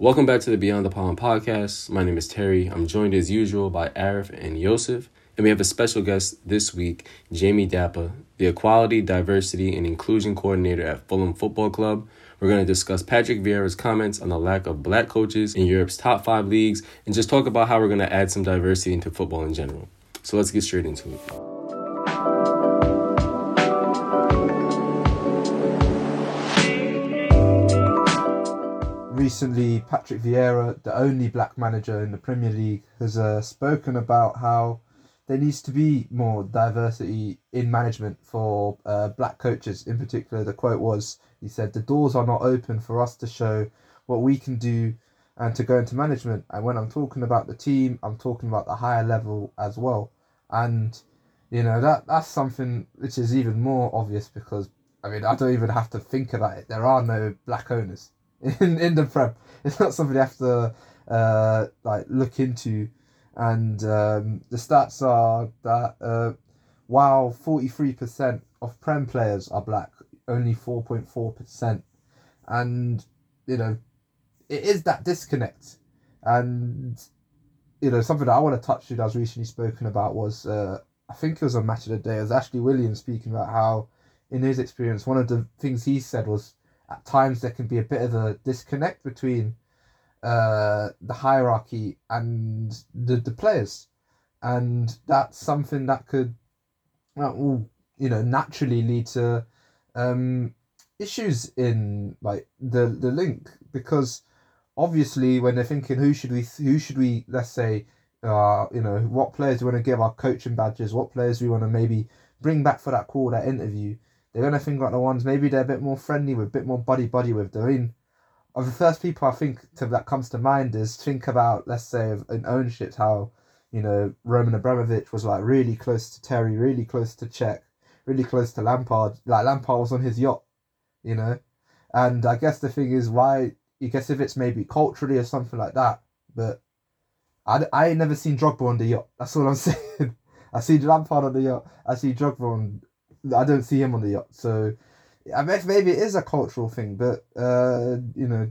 Welcome back to the Beyond the Pollen podcast. My name is Terry. I'm joined as usual by Arif and Yoseph, and we have a special guest this week, Jamie Dapaah, the Equality, Diversity, and Inclusion Coordinator at Fulham Football Club. We're going to discuss Patrick Vieira's comments on the lack of black coaches in Europe's top five leagues and just talk about how we're going to add some diversity into football in general. So let's get straight into it. Recently Patrick Vieira, the only black manager in the Premier League, has uh, spoken about how there needs to be more diversity in management for uh, black coaches. In particular, the quote was, he said, "The doors are not open for us to show what we can do and to go into management." And when I'm talking about the team, I'm talking about the higher level as well. And you know that that's something which is even more obvious because I mean I don't even have to think about it. There are no black owners in in the prem. It's not something you have to uh, like look into. And um, the stats are that uh, while forty three percent of prem players are black, only four point four percent, and you know, it is that disconnect. And you know, something that I want to touch that I was recently spoken about was uh, I think it was on Match of the Day. It was Ashley Williams speaking about how, in his experience, one of the things he said was at times there can be a bit of a disconnect between uh, the hierarchy and the, the players. And that's something that could, well, you know, naturally lead to um, issues in like the the link because obviously when they're thinking who should we who should we let's say uh you know what players we want to give our coaching badges what players we want to maybe bring back for that call that interview they're going to think like the ones maybe they're a bit more friendly with, a bit more buddy buddy with. I mean, of the first people I think to, that comes to mind is think about let's say in ownership how you know Roman Abramovich was like really close to Terry, really close to Cech, really close to Lampard. Like Lampard was on his yacht, you know, and I guess the thing is why I guess if it's maybe culturally or something like that, but I, I ain't never seen Drogba on the yacht. That's all I'm saying. I see Lampard on the yacht. I see Drogba on I don't see him on the yacht. So I guess maybe it is a cultural thing, but uh, you know,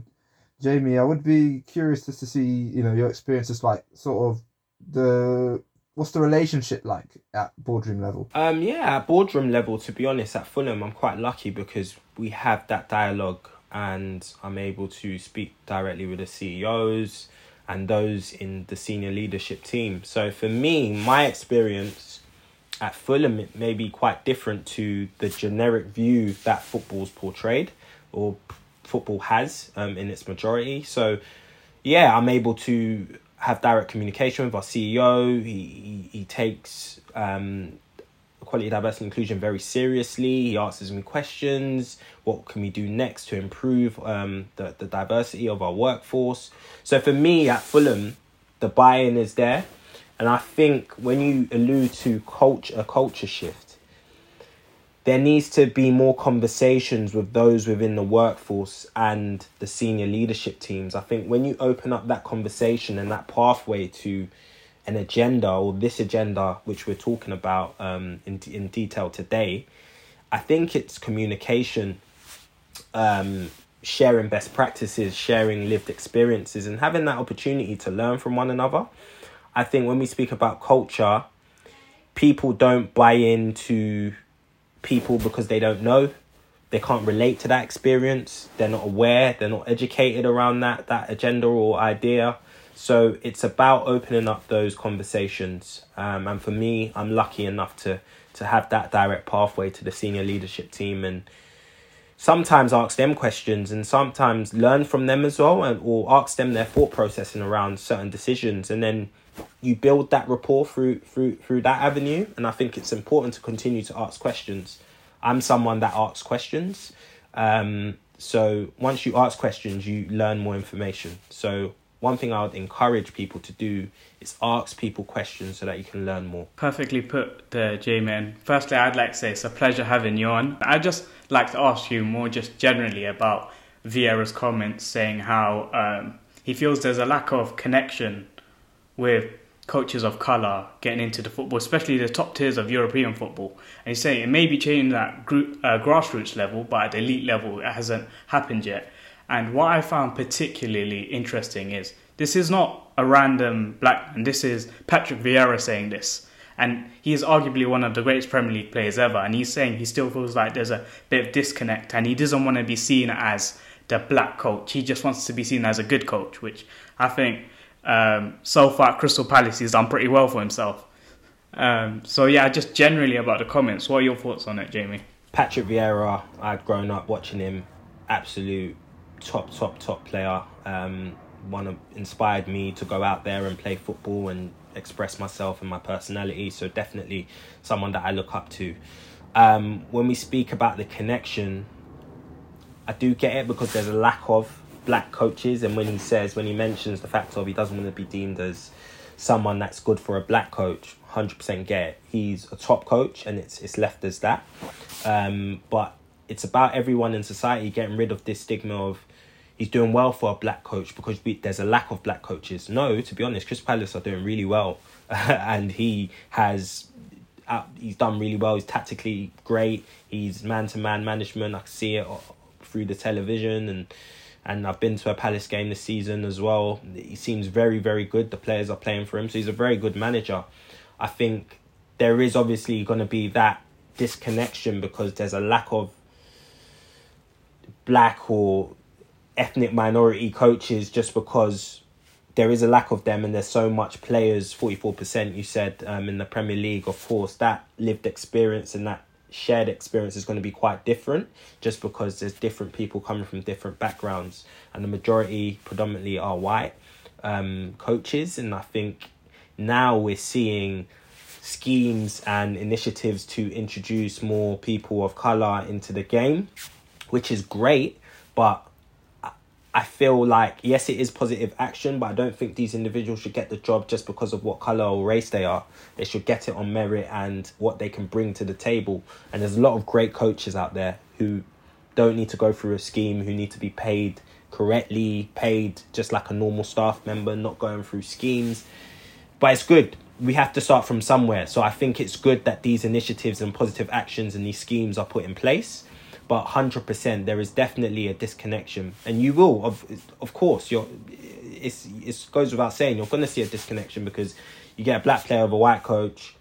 Jamie, I would be curious just to see you know your experiences like sort of the what's the relationship like at boardroom level? Um, yeah, at boardroom level, to be honest, at Fulham, I'm quite lucky because we have that dialogue and I'm able to speak directly with the CEOs and those in the senior leadership team. So for me, my experience at Fulham it may be quite different to the generic view that football's portrayed or football has um, in its majority. So, yeah, I'm able to have direct communication with our CEO. He he, he takes um, equality, diversity, inclusion very seriously. He answers me questions. What can we do next to improve um, the the diversity of our workforce? So for me at Fulham, the buy-in is there. And I think when you allude to culture, a culture shift, there needs to be more conversations with those within the workforce and the senior leadership teams. I think when you open up that conversation and that pathway to an agenda or this agenda, which we're talking about um, in, in detail today, I think it's communication, um, sharing best practices, sharing lived experiences, and having that opportunity to learn from one another. I think when we speak about culture, people don't buy into people because they don't know. They can't relate to that experience. They're not aware. They're not educated around that that agenda or idea. So it's about opening up those conversations. Um, and for me, I'm lucky enough to to have that direct pathway to the senior leadership team and sometimes ask them questions and sometimes learn from them as well and or ask them their thought processing around certain decisions and then you build that rapport through through through that avenue. And i think it's important to continue to ask questions. I'm someone that asks questions. Um, so once you ask questions you learn more information. So one thing i would encourage people to do is ask people questions so that you can learn more. Perfectly put there j-man. Firstly i'd like to say it's a pleasure having you on. I'd just like to ask you more just generally about vieira's comments saying how um, he feels there's a lack of connection with coaches of colour getting into the football, especially the top tiers of European football. And he's saying it may be changing at group, uh, grassroots level, but at the elite level, it hasn't happened yet. And what I found particularly interesting is this is not a random black man. This is Patrick Vieira saying this. And he is arguably one of the greatest Premier League players ever. And he's saying he still feels like there's a bit of disconnect and he doesn't want to be seen as the black coach. He just wants to be seen as a good coach, which I think um, so far Crystal Palace has done pretty well for himself. Um, so yeah, just generally about the comments. What are your thoughts on it, Jamie? Patrick Vieira, I'd grown up watching him, absolute top, top, top player. Um, one of, inspired me to go out there and play football and express myself and my personality. So definitely someone that I look up to. Um, when we speak about the connection, I do get it because there's a lack of black coaches, and when he says when he mentions the fact of he doesn't want to be deemed as someone that's good for a black coach, hundred percent get it. He's a top coach, and it's it's left as that. Um, but it's about everyone in society getting rid of this stigma of he's doing well for a black coach because we, there's a lack of black coaches. No, to be honest, Chris Palace are doing really well, and he has. Uh, he's done really well. He's tactically great. He's man to man management. I can see it through the television and and I've been to a Palace game this season as well. He seems very very good. The players are playing for him, so he's a very good manager. I think there is obviously going to be that disconnection because there's a lack of black or ethnic minority coaches just because there is a lack of them and there's so much players 44% you said um, in the premier league of course that lived experience and that shared experience is going to be quite different just because there's different people coming from different backgrounds and the majority predominantly are white um, coaches and i think now we're seeing schemes and initiatives to introduce more people of color into the game which is great but I feel like yes, it is positive action, but I don't think these individuals should get the job just because of what color or race they are. They should get it on merit and what they can bring to the table. And there's a lot of great coaches out there who don't need to go through a scheme, who need to be paid correctly, paid just like a normal staff member, not going through schemes. But it's good. We have to start from somewhere. So I think it's good that these initiatives and positive actions and these schemes are put in place but 100% there is definitely a disconnection. And you will of of course you're it's it goes without saying you're going to see a disconnection because you get a black player with a white coach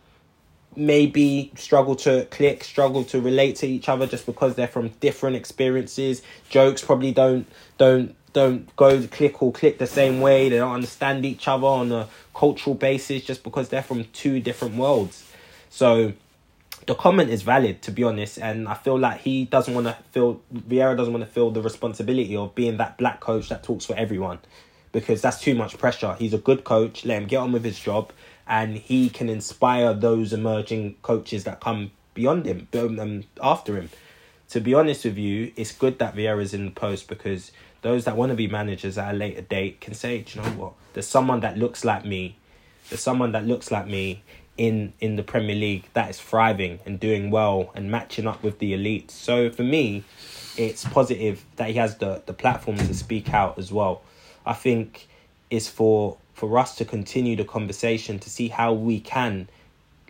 maybe struggle to click struggle to relate to each other just because they're from different experiences. Jokes probably don't don't don't go click or click the same way. They don't understand each other on a cultural basis just because they're from two different worlds. So the comment is valid to be honest, and I feel like he doesn't want to feel Vieira doesn't want to feel the responsibility of being that black coach that talks for everyone, because that's too much pressure. He's a good coach. Let him get on with his job, and he can inspire those emerging coaches that come beyond him, um, after him. To be honest with you, it's good that Vieira's in the post because those that want to be managers at a later date can say, you know what? There's someone that looks like me. There's someone that looks like me in in the Premier League that is thriving and doing well and matching up with the elite. So for me, it's positive that he has the the platform to speak out as well. I think it's for for us to continue the conversation to see how we can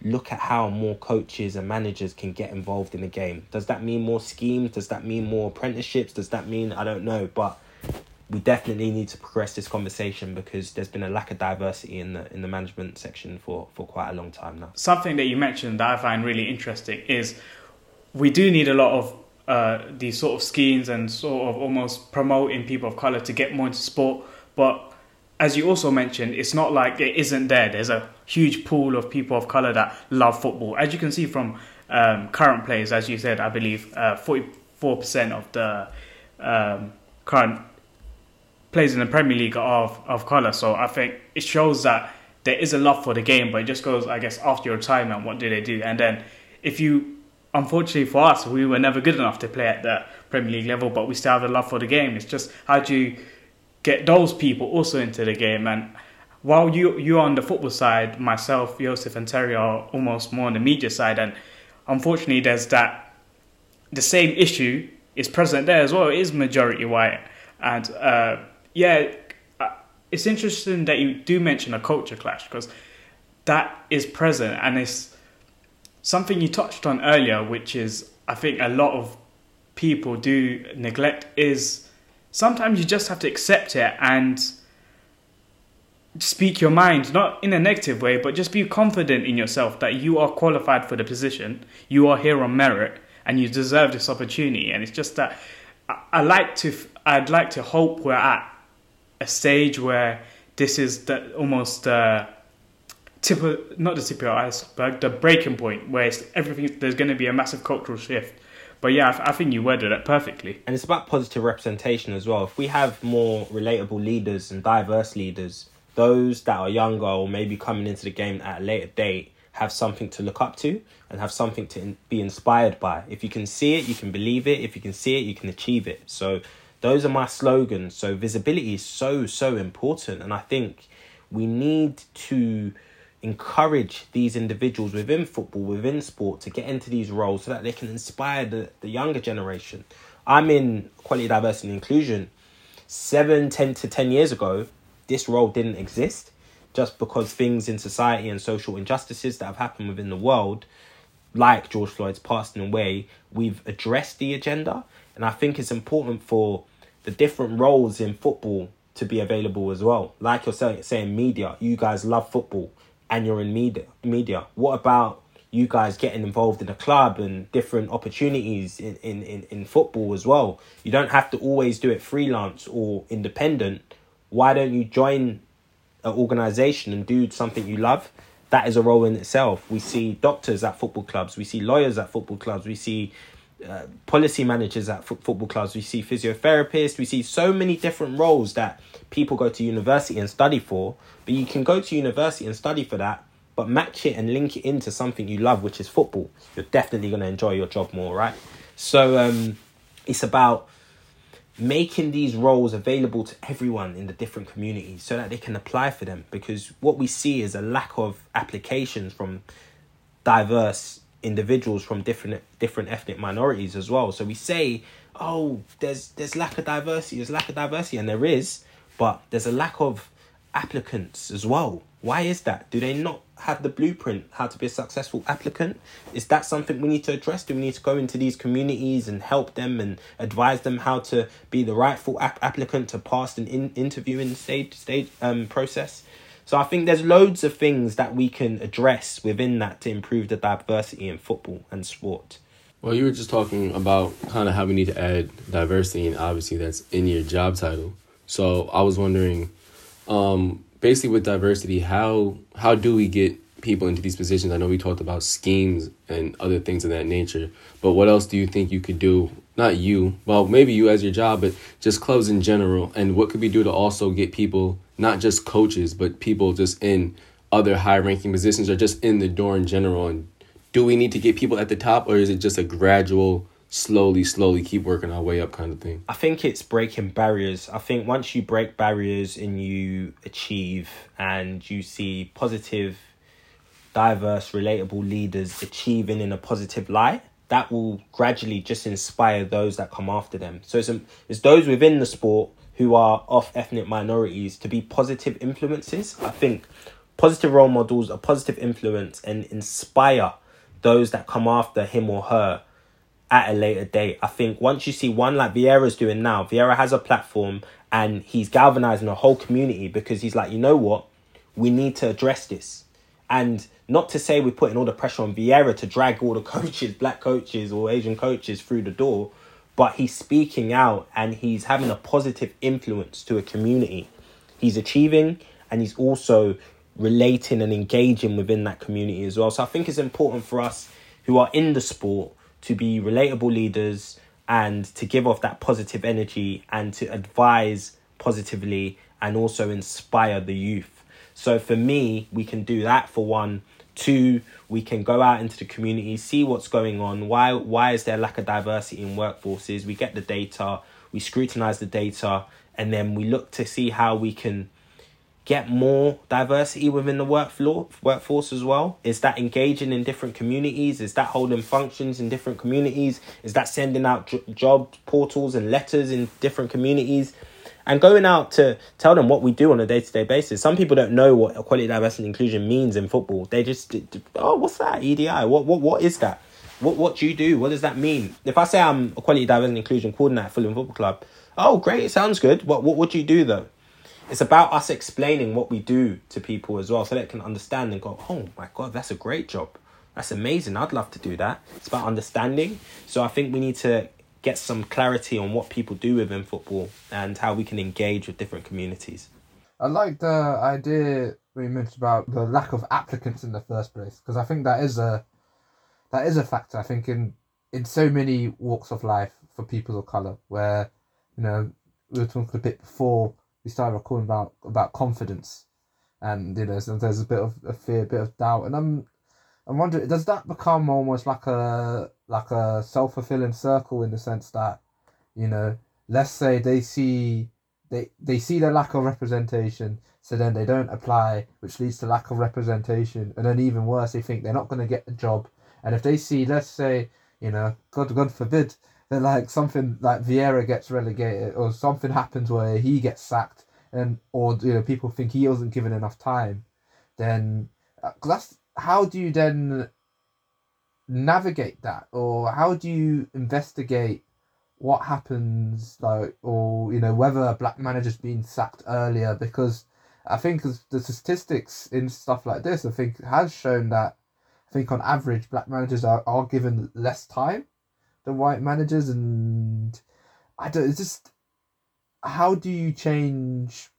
look at how more coaches and managers can get involved in the game. Does that mean more schemes? Does that mean more apprenticeships? Does that mean I don't know, but we definitely need to progress this conversation because there's been a lack of diversity in the in the management section for for quite a long time now. Something that you mentioned that I find really interesting is we do need a lot of uh, these sort of schemes and sort of almost promoting people of color to get more into sport, but as you also mentioned, it's not like it isn't there. There's a huge pool of people of color that love football. As you can see from um, current players, as you said, I believe uh, 44% of the um, current players in the Premier League are of, of colour. So I think it shows that there is a love for the game, but it just goes, I guess, after your retirement, what do they do? And then if you, unfortunately for us, we were never good enough to play at the Premier League level, but we still have a love for the game. It's just how do you get those people also into the game? And while you you're on the football side, myself, Joseph, and Terry are almost more on the media side, and unfortunately, there's that the same issue is present there as well. It is majority white, and uh, yeah, uh, it's interesting that you do mention a culture clash because that is present and it's something you touched on earlier, which is I think a lot of people do neglect is sometimes you just have to accept it and speak your mind, not in a negative way, but just be confident in yourself that you are qualified for the position, you are here on merit, and you deserve this opportunity. And it's just that I, I like to, I'd like to hope we're at a stage where this is the almost uh, tip, of, not the tip of the iceberg, the breaking point where it's everything. There's going to be a massive cultural shift. But yeah, I, I think you worded it perfectly. And it's about positive representation as well. If we have more relatable leaders and diverse leaders, those that are younger or maybe coming into the game at a later date have something to look up to and have something to in- be inspired by. If you can see it, you can believe it. If you can see it, you can achieve it. So those are my slogans. So visibility is so so important, and I think we need to encourage these individuals within football, within sport, to get into these roles so that they can inspire the, the younger generation. I'm in quality, diversity, and inclusion. Seven, ten to ten years ago, this role didn't exist just because things in society and social injustices that have happened within the world, like George Floyd's passing away, we've addressed the agenda. And I think it's important for the different roles in football to be available as well. Like you're saying, saying media, you guys love football and you're in media. Media. What about you guys getting involved in a club and different opportunities in, in, in, in football as well? You don't have to always do it freelance or independent. Why don't you join an organization and do something you love? That is a role in itself. We see doctors at football clubs, we see lawyers at football clubs, we see uh, policy managers at f- football clubs, we see physiotherapists, we see so many different roles that people go to university and study for. But you can go to university and study for that, but match it and link it into something you love, which is football. You're definitely going to enjoy your job more, right? So um, it's about making these roles available to everyone in the different communities so that they can apply for them because what we see is a lack of applications from diverse individuals from different different ethnic minorities as well. So we say oh there's there's lack of diversity there's lack of diversity and there is but there's a lack of applicants as well. Why is that? Do they not have the blueprint how to be a successful applicant? Is that something we need to address? Do we need to go into these communities and help them and advise them how to be the rightful ap- applicant to pass an in- interviewing stage stage um process so i think there's loads of things that we can address within that to improve the diversity in football and sport Well, you were just talking about kind of how we need to add diversity, and obviously that's in your job title. So I was wondering, um, basically with diversity, how how do we get people into these positions? I know we talked about schemes and other things of that nature, but what else do you think you could do? Not you, well, maybe you as your job, but just clubs in general. And what could we do to also get people, not just coaches, but people just in other high ranking positions or just in the door in general? And do we need to get people at the top, or is it just a gradual, slowly, slowly keep working our way up kind of thing? I think it's breaking barriers. I think once you break barriers and you achieve and you see positive, diverse, relatable leaders achieving in a positive light, that will gradually just inspire those that come after them. So it's, it's those within the sport who are of ethnic minorities to be positive influences. I think positive role models, a positive influence, and inspire those that come after him or her at a later date. I think once you see one like Vieira's doing now, Vieira has a platform and he's galvanizing a whole community because he's like, you know what, we need to address this. And not to say we're putting all the pressure on Vieira to drag all the coaches, black coaches or Asian coaches through the door, but he's speaking out and he's having a positive influence to a community. He's achieving and he's also relating and engaging within that community as well. So I think it's important for us who are in the sport to be relatable leaders and to give off that positive energy and to advise positively and also inspire the youth. So for me, we can do that for one. Two, we can go out into the community, see what's going on. Why why is there lack of diversity in workforces? We get the data, we scrutinize the data, and then we look to see how we can get more diversity within the work floor, workforce as well? Is that engaging in different communities? Is that holding functions in different communities? Is that sending out job portals and letters in different communities? And going out to tell them what we do on a day to day basis. Some people don't know what equality, diversity, and inclusion means in football. They just, oh, what's that? EDI? What, what, what is that? What what do you do? What does that mean? If I say I'm a quality diversity and inclusion coordinator at Fulham Football Club, oh great, it sounds good. What what do you do though? It's about us explaining what we do to people as well, so they can understand and go, oh my god, that's a great job. That's amazing. I'd love to do that. It's about understanding. So I think we need to get some clarity on what people do within football and how we can engage with different communities. I like the idea we mentioned about the lack of applicants in the first place because I think that is a that is a factor. I think in in so many walks of life for people of color, where you know we were talking a bit before we started recording about about confidence, and you know so there's a bit of a fear, a bit of doubt, and I'm I'm wondering does that become almost like a like a self fulfilling circle in the sense that you know let's say they see they they see the lack of representation, so then they don't apply, which leads to lack of representation, and then even worse, they think they're not going to get a job. And if they see, let's say, you know, God God forbid, that like something like Vieira gets relegated or something happens where he gets sacked, and or you know people think he wasn't given enough time, then uh, that's how do you then navigate that, or how do you investigate what happens like or you know whether a black manager's been sacked earlier? Because I think the statistics in stuff like this I think has shown that I think on average black managers are, are given less time than white managers. And I don't it's just how do you change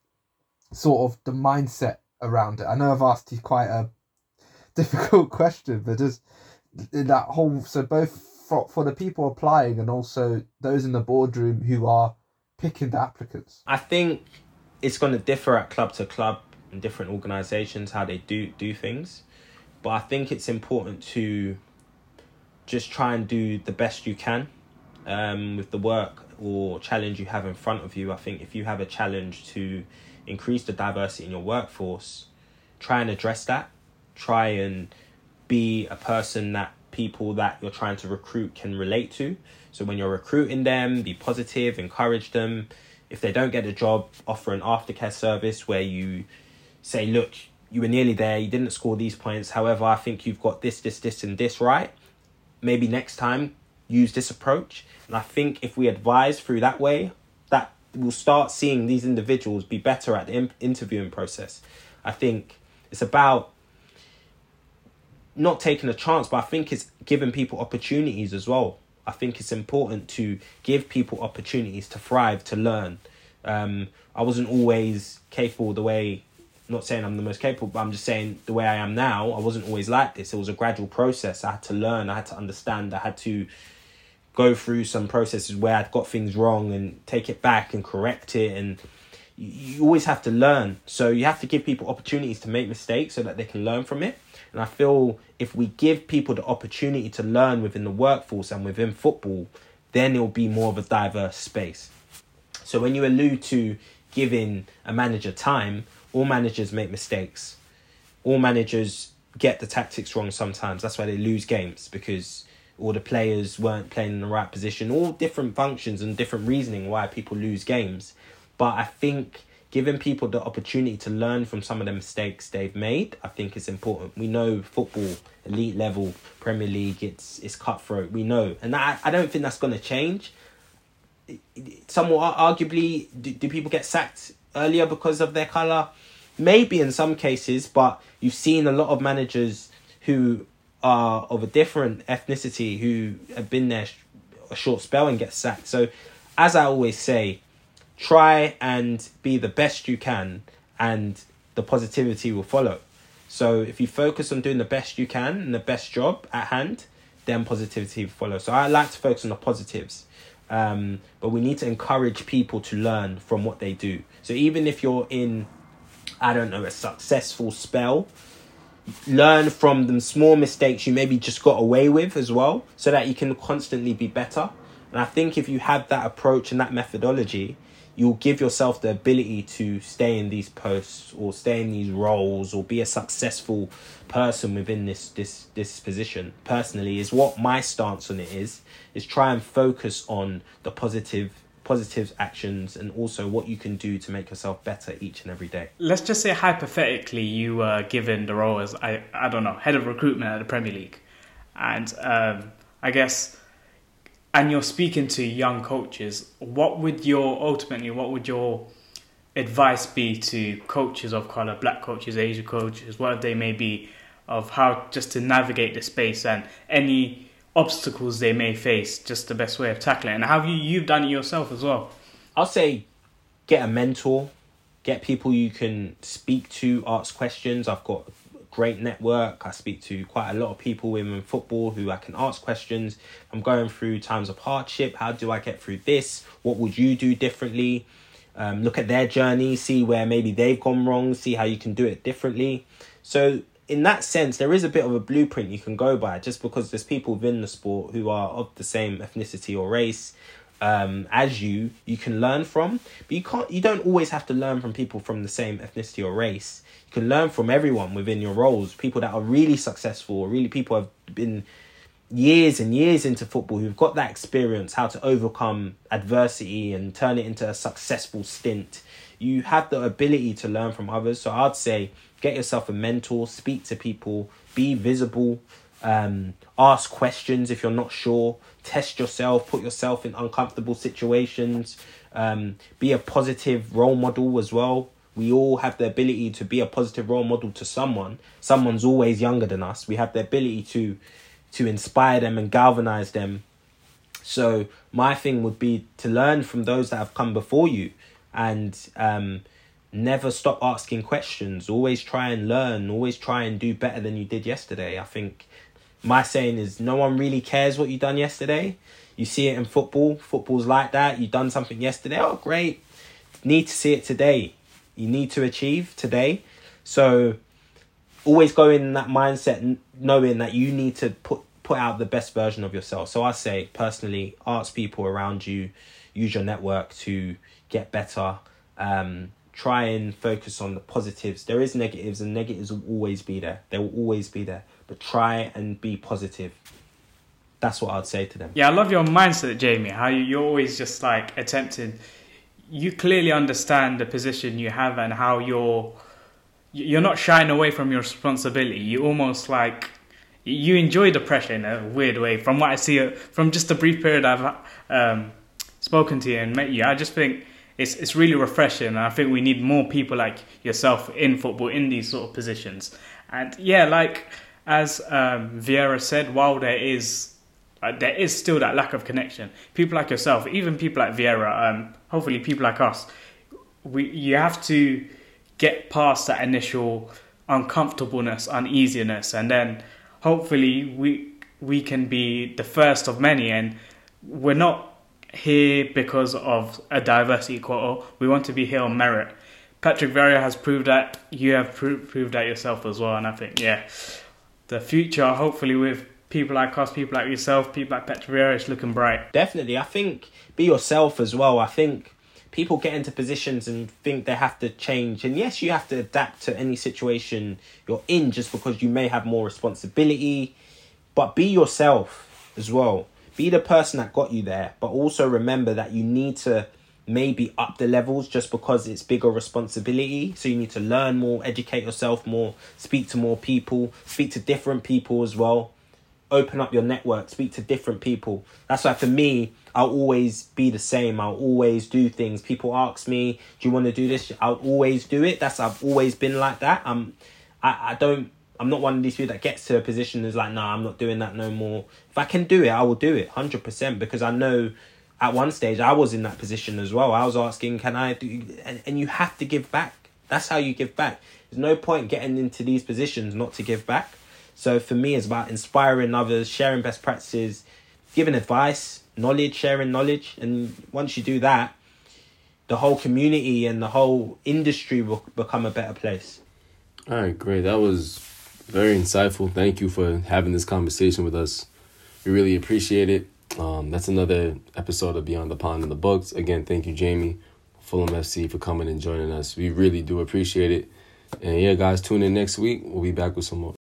sort of the mindset around it? I know I've asked you quite a difficult question but just that whole so both for, for the people applying and also those in the boardroom who are picking the applicants? I think it's going to differ at club to club and different organizations how they do do things, but I think it's important to just try and do the best you can um, with the work or challenge you have in front of you. I think if you have a challenge to increase the diversity in your workforce, try and address that. Try and be a person that people that you're trying to recruit can relate to. So when you're recruiting them, be positive, encourage them. If they don't get a job, offer an aftercare service where you say, look, you were nearly there, you didn't score these points. However, I think you've got this, this, this, and this right. Maybe next time use this approach. And I think if we advise through that way, that we'll start seeing these individuals be better at the interviewing process. I think it's about not taking a chance, but I think it's giving people opportunities as well. I think it's important to give people opportunities to thrive, to learn. Um, I wasn't always capable the way, not saying I'm the most capable, but I'm just saying the way I am now, I wasn't always like this. It was a gradual process. I had to learn, I had to understand, I had to go through some processes where I'd got things wrong and take it back and correct it. And you always have to learn. So you have to give people opportunities to make mistakes so that they can learn from it. And I feel if we give people the opportunity to learn within the workforce and within football, then it'll be more of a diverse space. So when you allude to giving a manager time, all managers make mistakes. All managers get the tactics wrong sometimes. That's why they lose games because all the players weren't playing in the right position. All different functions and different reasoning why people lose games. But I think giving people the opportunity to learn from some of the mistakes they've made, I think is important. We know football, elite level, Premier League, it's it's cutthroat. We know, and I I don't think that's going to change. Somewhat arguably, do, do people get sacked earlier because of their color? Maybe in some cases, but you've seen a lot of managers who are of a different ethnicity who have been there a short spell and get sacked. So, as I always say, try and be the best you can and the positivity will follow. So if you focus on doing the best you can and the best job at hand, then positivity will follow. So I like to focus on the positives. Um, but we need to encourage people to learn from what they do. So even if you're in, I don't know, a successful spell, learn from the small mistakes you maybe just got away with as well, so that you can constantly be better. And I think if you have that approach and that methodology, you'll give yourself the ability to stay in these posts or stay in these roles or be a successful person within this this this position. Personally is what my stance on it is is try and focus on the positive positive actions and also what you can do to make yourself better each and every day. Let's just say hypothetically you were given the role as i i don't know head of recruitment at the premier league. And um, I guess, and you're speaking to young coaches, what would your ultimately what would your advice be to coaches of color, black coaches, Asian coaches, whatever they may be, of how just to navigate the space and any obstacles they may face, just the best way of tackling it. And have you you've done it yourself as well? I'll say get a mentor, get people you can speak to, ask questions. I've got great network. I speak to quite a lot of people in football who I can ask questions. I'm going through times of hardship. How do I get through this? What would you do differently? Um, look at their journey, see where maybe they've gone wrong, see how you can do it differently. So in that sense, there is a bit of a blueprint you can go by just because there's people within the sport who are of the same ethnicity or race um, as you, you can learn from. But you can't. You don't always have to learn from people from the same ethnicity or race. You can learn from everyone within your roles. People that are really successful, really people have been years and years into football who've got that experience how to overcome adversity and turn it into a successful stint. You have the ability to learn from others. So I'd say get yourself a mentor, speak to people, be visible, um, ask questions if you're not sure, test yourself, put yourself in uncomfortable situations, um, be a positive role model as well. We all have the ability to be a positive role model to someone. Someone's always younger than us. We have the ability to to inspire them and galvanize them. So my thing would be to learn from those that have come before you and um, never stop asking questions. Always try and learn. Always try and do better than you did yesterday. I think my saying is no one really cares what you done yesterday. You see it in football. Football's like that. You done something yesterday. Oh, great. Need to see it today. You need to achieve today. So always go in that mindset knowing that you need to put put out the best version of yourself. So I say personally, ask people around you, use your network to get better. Um, try and focus on the positives. There is negatives, and negatives will always be there. They will always be there. But try and be positive. That's what I'd say to them. Yeah, I love your mindset, Jamie. How you, you're always just like attempting. You clearly understand the position you have and how you're. You're not shying away from your responsibility. You almost like you enjoy the pressure in a weird way. From what I see, from just the brief period I've um, spoken to you and met you, I just think it's it's really refreshing. And I think we need more people like yourself in football in these sort of positions. And yeah, like as um, Vieira said, while there is uh, there is still that lack of connection, people like yourself, even people like Vieira, um, hopefully people like us, we you have to get past that initial uncomfortableness, uneasiness, and then hopefully we we can be the first of many and we're not here because of a diversity quota. We want to be here on merit. Patrick Vieira has proved that. You have pro- proved that yourself as well. And I think, yeah, the future, hopefully, with people like us, people like yourself, people like Patrick Vieira, is looking bright. Definitely. I think be yourself as well. I think people get into positions and think they have to change. And yes, you have to adapt to any situation you're in just because you may have more responsibility. But be yourself as well be the person that got you there, but also remember that you need to maybe up the levels just because it's bigger responsibility. So you need to learn more, educate yourself more, speak to more people, speak to different people as well. Open up your network, speak to different people. That's why for me, I'll always be the same. I'll always do things. People ask me, "Do you want to do this?" I'll always do it. That's I've always been like that. Um, I I don't I'm not one of these people that gets to a position is like, nah, I'm not doing that no more. If I can do it, I will do it 100% because I know at one stage I was in that position as well. I was asking, can I do, and, and you have to give back. That's how you give back. There's no point getting into these positions not to give back. So for me, it's about inspiring others, sharing best practices, giving advice, knowledge, sharing knowledge. And once you do that, the whole community and the whole industry will become a better place. All right, great. That was very insightful. Thank you for having this conversation with us. We really appreciate it. Um, that's another episode of Beyond the Pond in the books. Again, thank you, Jamie, Fulham FC, for coming and joining us. We really do appreciate it. And yeah, guys, tune in next week. We'll be back with some more.